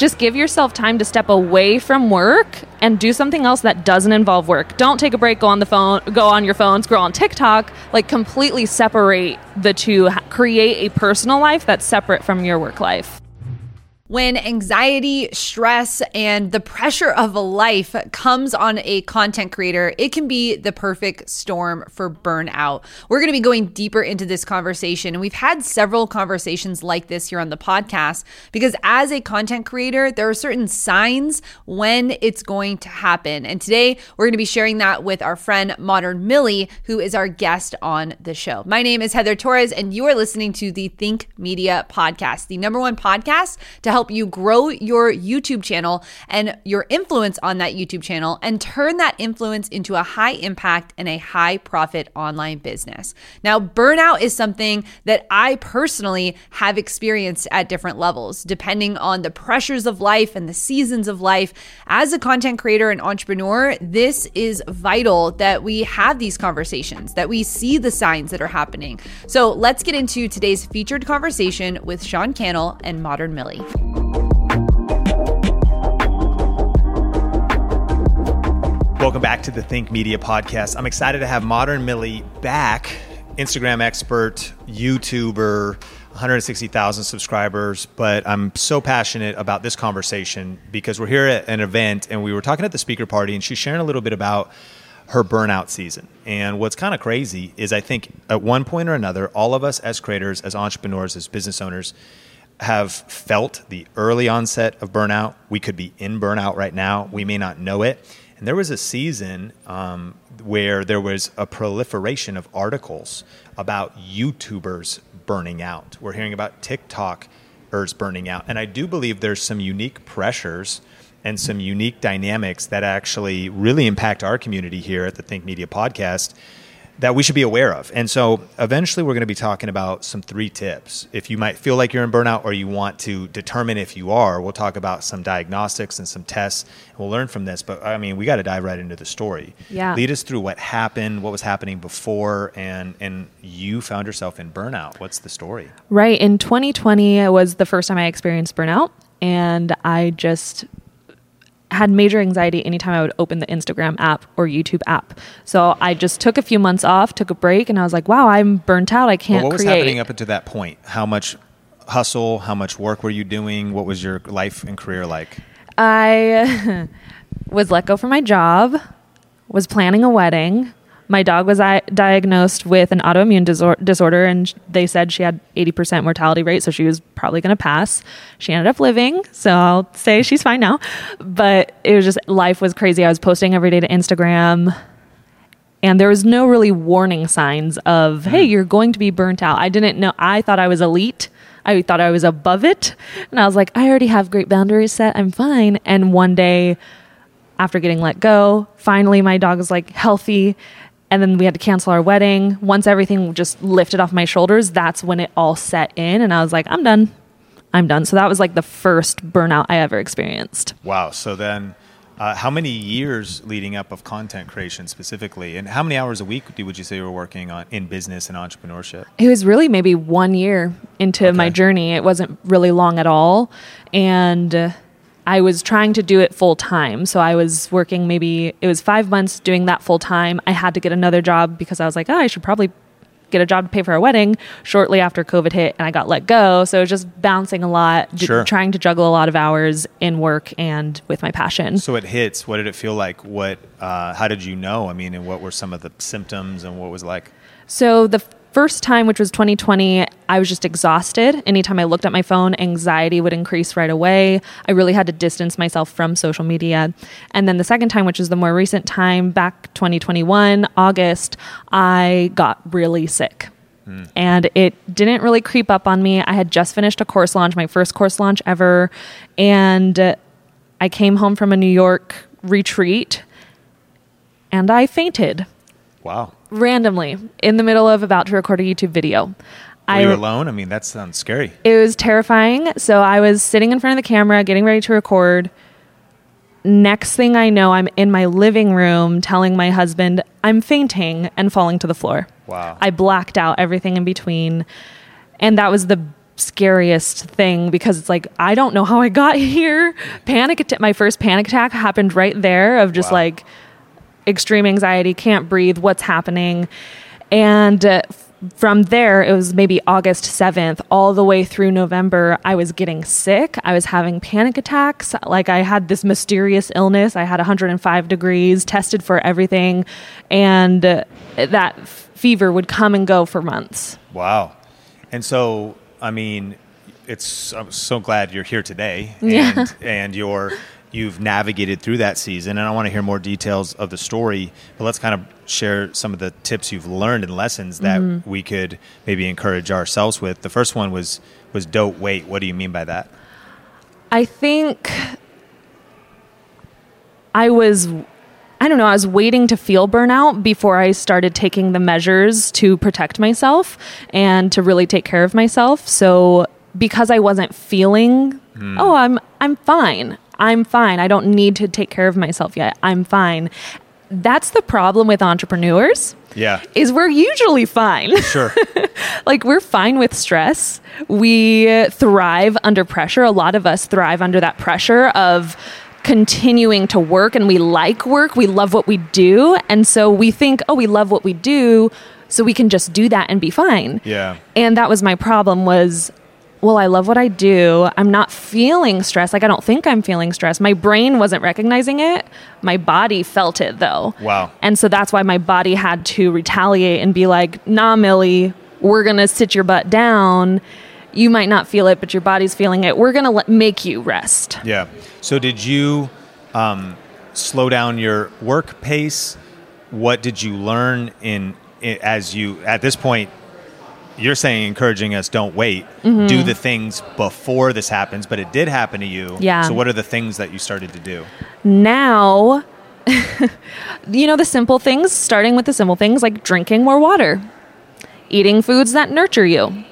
just give yourself time to step away from work and do something else that doesn't involve work. Don't take a break, go on the phone, go on your phone, scroll on TikTok. Like completely separate the two. Create a personal life that's separate from your work life. When anxiety, stress, and the pressure of life comes on a content creator, it can be the perfect storm for burnout. We're going to be going deeper into this conversation, and we've had several conversations like this here on the podcast because as a content creator, there are certain signs when it's going to happen. And today, we're going to be sharing that with our friend Modern Millie, who is our guest on the show. My name is Heather Torres, and you are listening to the Think Media Podcast, the number one podcast to help help you grow your YouTube channel and your influence on that YouTube channel and turn that influence into a high impact and a high profit online business. Now, burnout is something that I personally have experienced at different levels, depending on the pressures of life and the seasons of life. As a content creator and entrepreneur, this is vital that we have these conversations, that we see the signs that are happening. So let's get into today's featured conversation with Sean Cannell and Modern Millie. Welcome back to the Think Media podcast. I'm excited to have Modern Millie back, Instagram expert, YouTuber, 160,000 subscribers. But I'm so passionate about this conversation because we're here at an event and we were talking at the speaker party, and she's sharing a little bit about her burnout season. And what's kind of crazy is I think at one point or another, all of us as creators, as entrepreneurs, as business owners, have felt the early onset of burnout. We could be in burnout right now. We may not know it. And there was a season um, where there was a proliferation of articles about YouTubers burning out. We're hearing about TikTokers burning out. And I do believe there's some unique pressures and some unique dynamics that actually really impact our community here at the Think Media podcast that we should be aware of. And so eventually we're going to be talking about some three tips. If you might feel like you're in burnout or you want to determine if you are, we'll talk about some diagnostics and some tests and we'll learn from this. But I mean, we got to dive right into the story. Yeah. Lead us through what happened, what was happening before and and you found yourself in burnout. What's the story? Right. In 2020 was the first time I experienced burnout and I just had major anxiety anytime I would open the Instagram app or YouTube app. So I just took a few months off, took a break, and I was like, wow, I'm burnt out. I can't well, what was create. happening up until that point? How much hustle, how much work were you doing? What was your life and career like? I was let go from my job, was planning a wedding, my dog was diagnosed with an autoimmune disorder and they said she had 80% mortality rate so she was probably going to pass. She ended up living so i'll say she's fine now. But it was just life was crazy. I was posting every day to instagram and there was no really warning signs of hmm. hey you're going to be burnt out. I didn't know i thought i was elite. I thought i was above it. And i was like i already have great boundaries set. I'm fine. And one day after getting let go finally my dog is like healthy and then we had to cancel our wedding. Once everything just lifted off my shoulders, that's when it all set in. And I was like, I'm done. I'm done. So that was like the first burnout I ever experienced. Wow. So then, uh, how many years leading up of content creation specifically, and how many hours a week would you say you were working on in business and entrepreneurship? It was really maybe one year into okay. my journey. It wasn't really long at all, and. Uh, I was trying to do it full time. So I was working maybe, it was five months doing that full time. I had to get another job because I was like, oh, I should probably get a job to pay for our wedding shortly after COVID hit and I got let go. So it was just bouncing a lot, sure. trying to juggle a lot of hours in work and with my passion. So it hits. What did it feel like? What, uh, how did you know? I mean, and what were some of the symptoms and what was like? So the first time, which was 2020, I was just exhausted. Anytime I looked at my phone, anxiety would increase right away. I really had to distance myself from social media. And then the second time, which is the more recent time, back 2021, August, I got really sick. Hmm. And it didn't really creep up on me. I had just finished a course launch, my first course launch ever. And I came home from a New York retreat and I fainted. Wow randomly in the middle of about to record a YouTube video. Were I, you alone? I mean, that sounds scary. It was terrifying. So I was sitting in front of the camera, getting ready to record. Next thing I know, I'm in my living room telling my husband I'm fainting and falling to the floor. Wow. I blacked out everything in between. And that was the scariest thing because it's like I don't know how I got here. Panic attack. My first panic attack happened right there of just Wow. like extreme anxiety, can't breathe, what's happening, and. Uh, from there, it was maybe August 7th, all the way through November. I was getting sick. I was having panic attacks. Like, I had this mysterious illness. I had 105 degrees, tested for everything, and uh, that f- fever would come and go for months. Wow. And so, I mean, it's I'm so glad you're here today Yeah. and and you're you've navigated through that season and I want to hear more details of the story, but let's kind of share some of the tips you've learned and lessons that Mm-hmm. we could maybe encourage ourselves with. The first one was was don't wait. What do you mean by that? I think I was I don't know, I was waiting to feel burnout before I started taking the measures to protect myself and to really take care of myself. So because I wasn't feeling, oh, I'm I'm fine. I'm fine. I don't need to take care of myself yet. I'm fine. That's the problem with entrepreneurs. Yeah. Is we're usually fine. Sure. like we're fine with stress. We thrive under pressure. A lot of us thrive under that pressure of continuing to work and we like work. We love what we do. And so we think, "Oh, we love what we do, so we can just do that and be fine." Yeah. And that was my problem was well, I love what I do. I'm not feeling stress. Like I don't think I'm feeling stress. My brain wasn't recognizing it. My body felt it though. Wow. And so that's why my body had to retaliate and be like, nah, Millie, we're going to sit your butt down. You might not feel it, but your body's feeling it. We're going to make you rest. Yeah. So did you um, slow down your work pace? What did you learn in, as you at this point? You're saying encouraging us don't wait. Mm-hmm. Do the things before this happens, but it did happen to you. Yeah. So what are the things that you started to do? Now, you know, the simple things, starting with the simple things like drinking more water, eating foods that nurture you,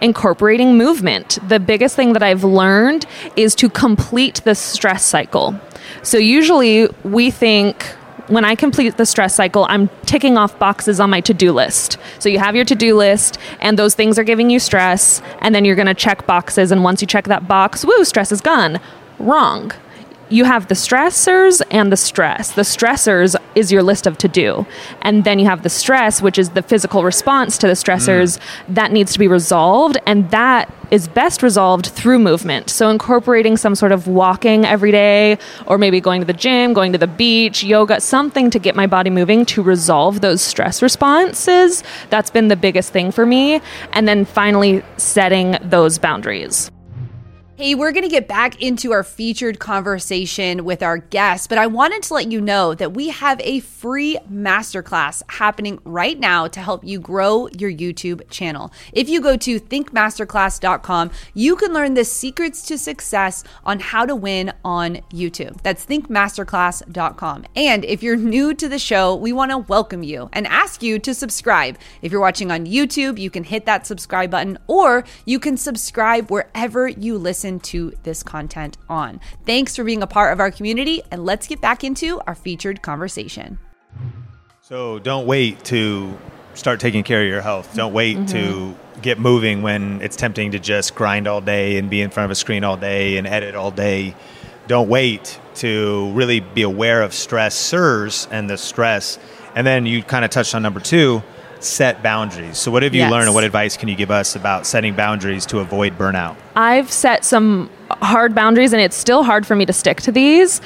incorporating movement. The biggest thing that I've learned is to complete the stress cycle. So, usually we think when I complete the stress cycle, I'm ticking off boxes on my to do list. So, you have your to do list, and those things are giving you stress, and then you're going to check boxes. And once you check that box, woo, stress is gone. Wrong you have the stressors and the stress. The stressors is your list of to do. And then you have the stress, which is the physical response to the stressors mm. that needs to be resolved. And that is best resolved through movement. So incorporating some sort of walking every day, or maybe going to the gym, going to the beach, yoga, something to get my body moving to resolve those stress responses. That's been the biggest thing for me. And then finally setting those boundaries. Hey, we're going to get back into our featured conversation with our guests, but I wanted to let you know that we have a free masterclass happening right now to help you grow your YouTube channel. If you go to thinkmasterclass.com, you can learn the secrets to success on how to win on YouTube. That's thinkmasterclass.com. And if you're new to the show, we want to welcome you and ask you to subscribe. If you're watching on YouTube, you can hit that subscribe button or you can subscribe wherever you listen to this content on. Thanks for being a part of our community, and let's get back into our featured conversation. So don't wait to start taking care of your health. Don't wait to Mm-hmm. get moving when it's tempting to just grind all day and be in front of a screen all day and edit all day. Don't wait to really be aware of stressors and the stress. And then you kind of touched on number two, set boundaries. So what have you Yes. learned and what advice can you give us about setting boundaries to avoid burnout? I've set some hard boundaries, and it's still hard for me to stick to these.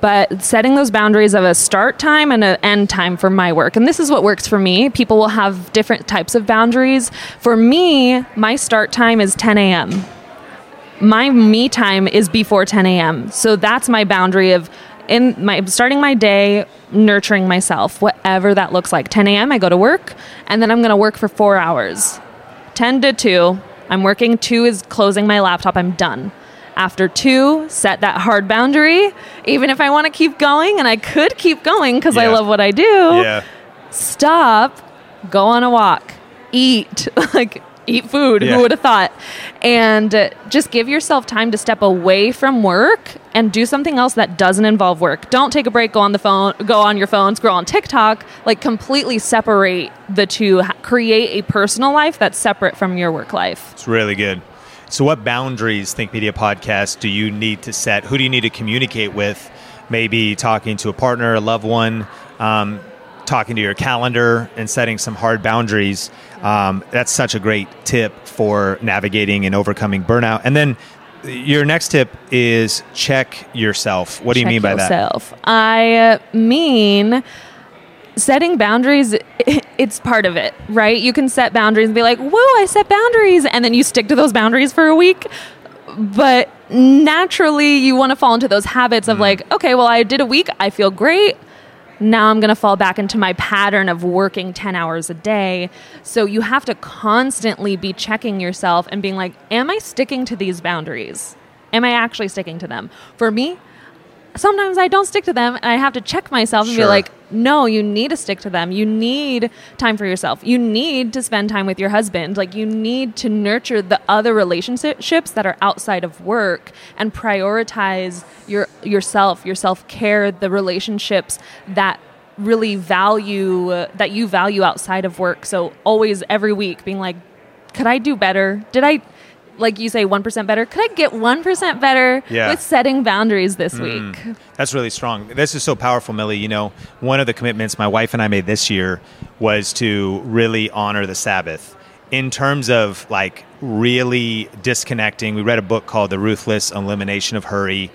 But setting those boundaries of a start time and an end time for my work. And this is what works for me. People will have different types of boundaries. For me, my start time is 10 a.m. My me time is before 10 a.m. So that's my boundary of in my starting my day nurturing myself, whatever that looks like. 10 a.m. I go to work, and then I'm going to work for four hours. 10 to 2, I'm working. 2 is closing my laptop. I'm done. After 2, set that hard boundary. Even if I want to keep going, and I could keep going because I love what I do, Yeah. stop, go on a walk, eat, like eat food. Yeah. Who would have thought? And uh, just give yourself time to step away from work and do something else that doesn't involve work. Don't take a break, go on the phone, go on your phone, scroll on TikTok. Like completely separate the two. Create a personal life that's separate from your work life. It's really good. So, what boundaries, Think Media Podcast, do you need to set? Who do you need to communicate with? Maybe talking to a partner, a loved one, um, talking to your calendar, and setting some hard boundaries. Um, that's such a great tip for navigating and overcoming burnout. And then your next tip is check yourself. What do you mean by that? yourself. I mean setting boundaries it's part of it right you can set boundaries and be like whoa i set boundaries and then you stick to those boundaries for a week but naturally you want to fall into those habits of like okay well i did a week i feel great now i'm going to fall back into my pattern of working 10 hours a day. So you have to constantly be checking yourself and being like am i sticking to these boundaries? Am i actually sticking to them? For me sometimes I don't stick to them and I have to check myself and be like, no, you need to stick to them. You need time for yourself. You need to spend time with your husband. Like, you need to nurture the other relationships that are outside of work and prioritize your yourself, your self care, the relationships that really value that you value outside of work. So always every week being like, could I do better? Did I like you say 1% better? Could I get 1% better Yeah. with setting boundaries this mm. week? That's really strong. This is so powerful, Millie. You know, one of the commitments my wife and I made this year was to really honor the Sabbath in terms of like really disconnecting. We read a book called The Ruthless Elimination of Hurry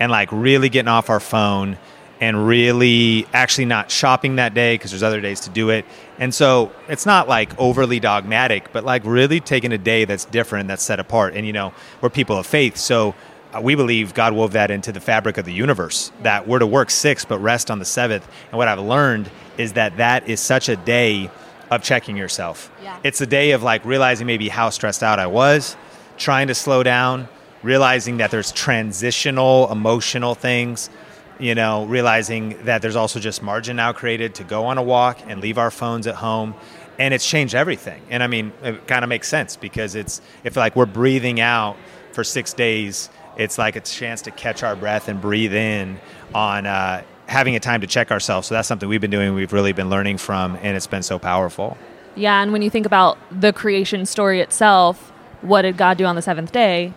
and like really getting off our phone and really actually not shopping that day because there's other days to do it. And so it's not like overly dogmatic, but like really taking a day that's different, that's set apart. And you know, we're people of faith, so uh, we believe God wove that into the fabric of the universe that we're to work six but rest on the seventh. And what I've learned is that that is such a day of checking yourself. Yeah. It's a day of like realizing maybe how stressed out I was, trying to slow down, realizing that there's transitional emotional things, you know, realizing that there's also just margin now created to go on a walk and leave our phones at home. And it's changed everything. And I mean, it kind of makes sense because it's if like we're breathing out for six days, it's like a chance to catch our breath and breathe in on uh, having a time to check ourselves. So that's something we've been doing, we've really been learning from, and it's been so powerful. Yeah, and when you think about the creation story itself, what did God do on the seventh day?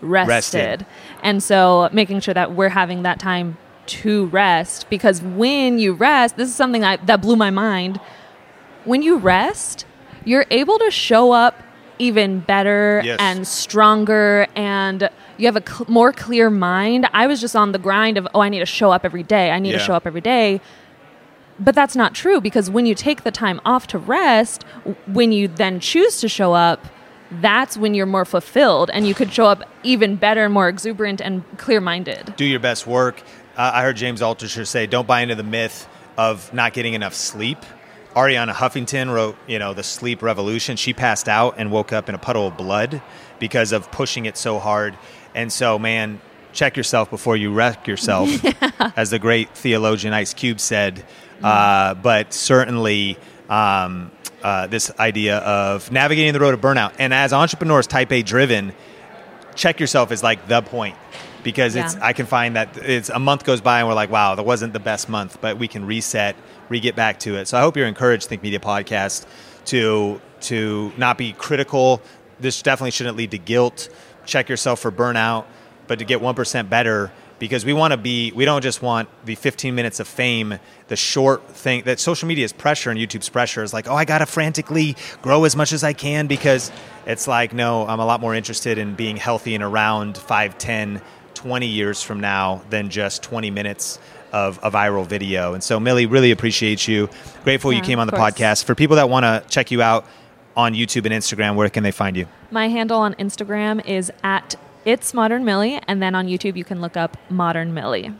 Rested. Rested. And so making sure that we're having that time to rest because when you rest, this is something I, that blew my mind. When you rest, you're able to show up even better Yes. and stronger and you have a cl- more clear mind. I was just on the grind of, oh, I need to show up every day. I need to show up every day. But that's not true because when you take the time off to rest, when you then choose to show up, that's when you're more fulfilled and you could show up even better, more exuberant, and clear minded. do your best work. Uh, I heard James Altucher say, "Don't buy into the myth of not getting enough sleep." Arianna Huffington wrote, "You know, the sleep revolution." She passed out and woke up in a puddle of blood because of pushing it so hard. And so, man, check yourself before you wreck yourself, as the great theologian Ice Cube said. Uh, but certainly. Um, uh, this idea of navigating the road of burnout, and as entrepreneurs, type A driven, check yourself is like the point because it's I can find that it's a month goes by and we're like, wow, that wasn't the best month, but we can reset, re get back to it. So I hope you're encouraged, Think Media Podcast, to to not be critical. This definitely shouldn't lead to guilt. Check yourself for burnout, but to get one percent better because we want to be we don't just want the 15 minutes of fame the short thing that social media is pressure and youtube's pressure. Is like oh i gotta frantically grow as much as i can because it's like no i'm a lot more interested in being healthy and around 5 10 20 years from now than just 20 minutes of a viral video. And so millie really appreciate you. Grateful you came on the course. podcast. For people that want to check you out on youtube and instagram where can they find you? My handle on Instagram is at it's modern millie, and then on YouTube you can look up modern millie.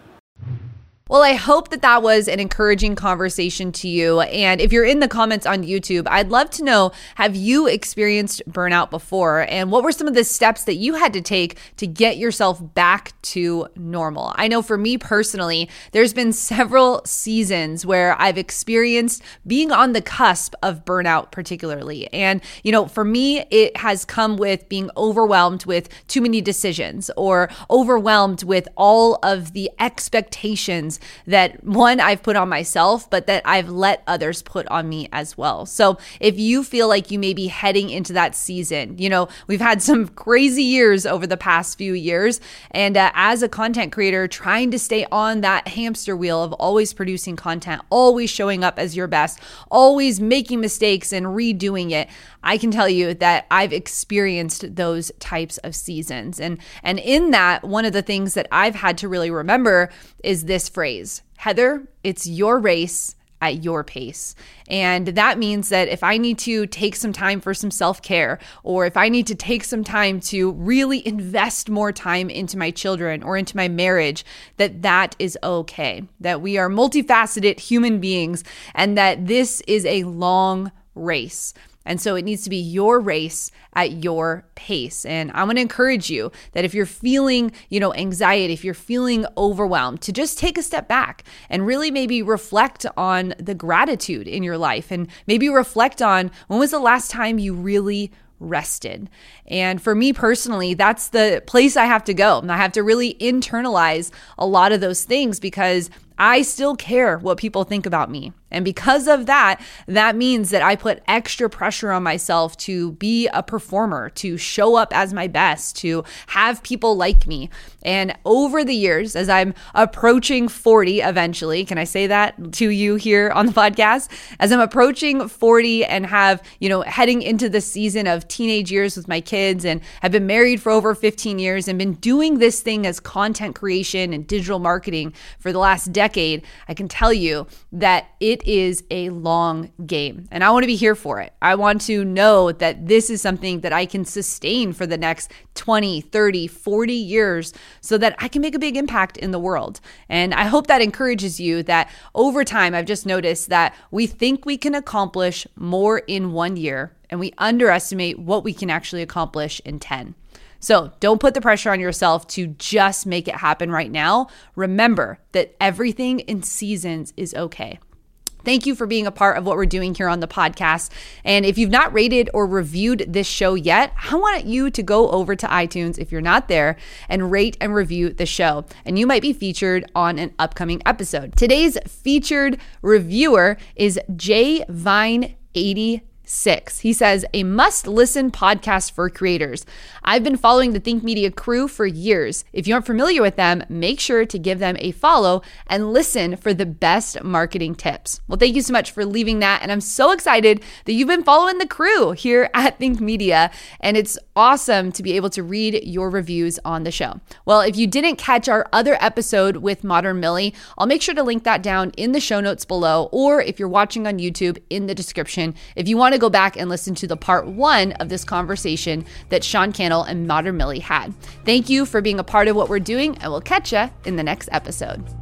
Well, I hope that that was an encouraging conversation to you. And if you're in the comments on YouTube, I'd love to know have you experienced burnout before? And what were some of the steps that you had to take to get yourself back to normal? I know for me personally, there's been several seasons where I've experienced being on the cusp of burnout, particularly. And, you know, for me, it has come with being overwhelmed with too many decisions or overwhelmed with all of the expectations that one, I've put on myself, but that I've let others put on me as well. So if you feel like you may be heading into that season, you know, we've had some crazy years over the past few years. And uh, as a content creator, trying to stay on that hamster wheel of always producing content, always showing up as your best, always making mistakes and redoing it, I can tell you that I've experienced those types of seasons. And and in that, one of the things that I've had to really remember is this phrase. Heather, it's your race at your pace. And that means that if I need to take some time for some self care, or if I need to take some time to really invest more time into my children or into my marriage, that that is okay. That we are multifaceted human beings and that this is a long race. And so it needs to be your race at your pace. And I want to encourage you that if you're feeling, you know, anxiety, if you're feeling overwhelmed, to just take a step back and really maybe reflect on the gratitude in your life and maybe reflect on when was the last time you really rested. And for me personally, that's the place I have to go. I have to really internalize a lot of those things because I still care what people think about me. And because of that, that means that I put extra pressure on myself to be a performer, to show up as my best, to have people like me. And over the years, as I'm approaching 40 eventually, can I say that to you here on the podcast? As I'm approaching 40 and have, you know, heading into the season of teenage years with my kids and have been married for over 15 years and been doing this thing as content creation and digital marketing for the last decade, I can tell you that it it is a long game and I want to be here for it. I want to know that this is something that I can sustain for the next 20, 30, 40 years so that I can make a big impact in the world. And I hope that encourages you that over time, I've just noticed that we think we can accomplish more in one year and we underestimate what we can actually accomplish in 10. So don't put the pressure on yourself to just make it happen right now. Remember that everything in seasons is okay. Thank you for being a part of what we're doing here on the podcast. And if you've not rated or reviewed this show yet, I want you to go over to iTunes if you're not there and rate and review the show. And you might be featured on an upcoming episode. Today's featured reviewer is J Vine 80 six. He says, a must listen podcast for creators. I've been following the Think Media crew for years. If you aren't familiar with them, make sure to give them a follow and listen for the best marketing tips. Well, thank you so much for leaving that. And I'm so excited that you've been following the crew here at Think Media. And it's awesome to be able to read your reviews on the show. Well, if you didn't catch our other episode with Modern Millie, I'll make sure to link that down in the show notes below, or if you're watching on YouTube, in the description. If you want go back and listen to the part one of this conversation that Sean Cannell and Modern Millie had. Thank you for being a part of what we're doing, and we'll catch you in the next episode.